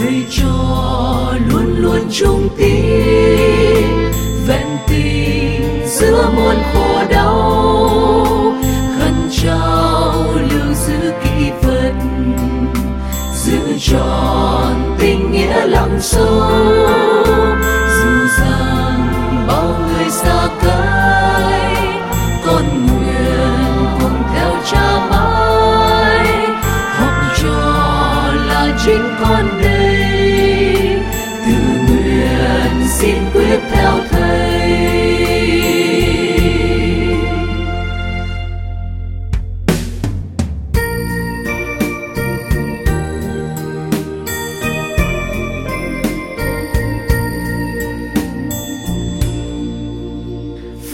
thầy cho luôn luôn trung tín vẹn tình giữa muôn khổ đau khấn trao lưu giữ kỹ phật, giữ tròn tình nghĩa lặng sâu. Chính con đây. Tự nguyện xin quyết theo thầy.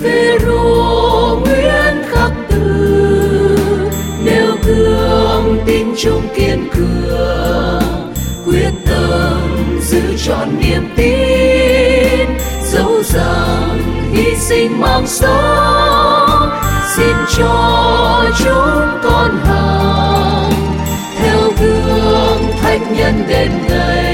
Phêrô nguyện khắc từ, nêu gương tin chung kiên giữ trọn niềm tin. Dẫu rằng hy sinh mang sống, xin cho chúng con hàng theo gương thánh nhân đến ngày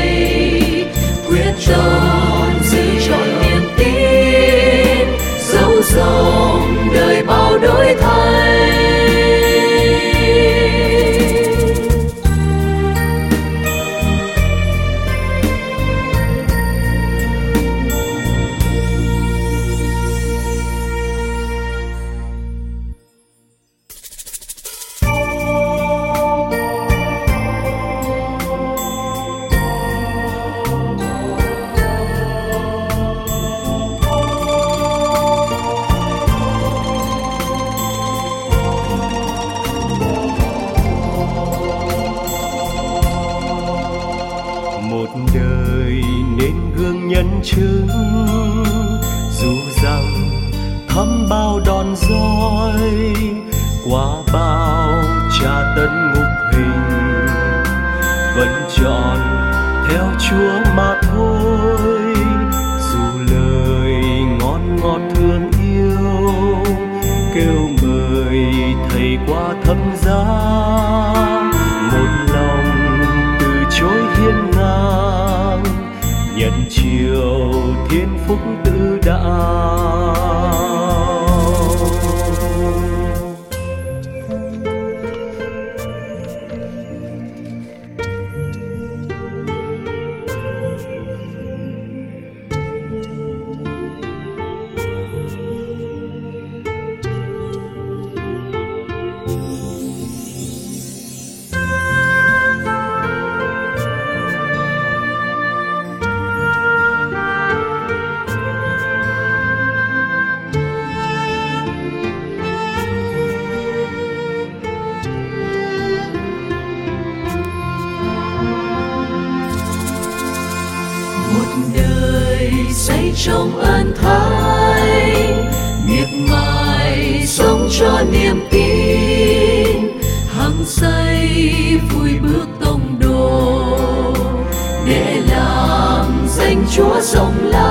nhân chứng dù rằng thăm bao đòn roi, qua bao tra tấn ngục hình, vẫn chọn theo chúa mà thôi. Tự đạo trong ơn thánh miệt mài sống cho niềm tin, hăng say vui bước tông đồ. Để làm danh chúa rộng lan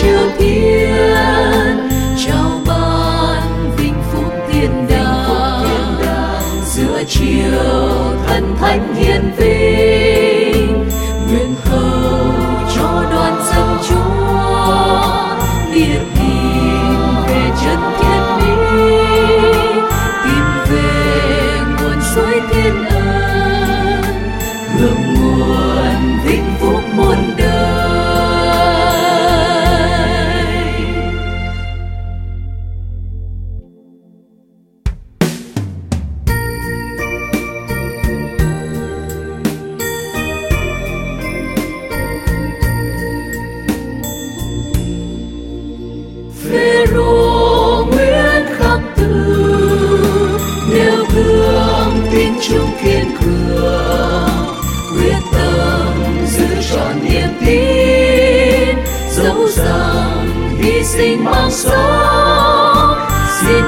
chúa ban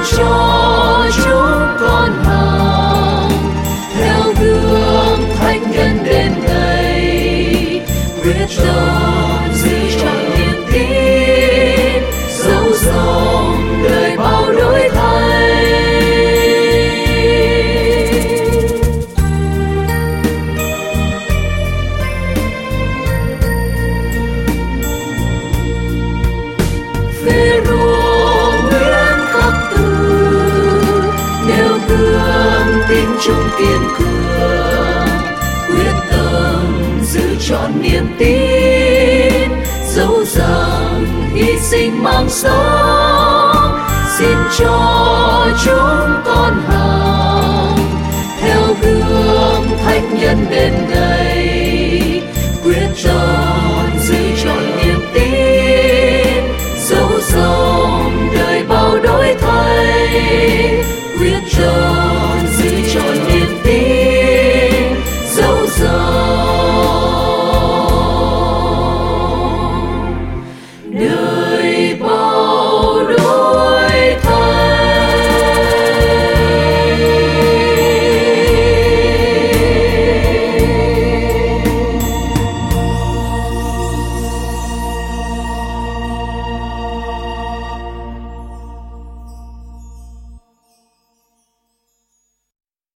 xin chung trung kiên cường, quyết tâm giữ trọn niềm tin, dẫu rằng hy sinh mang sống, xin cho chúng con hằng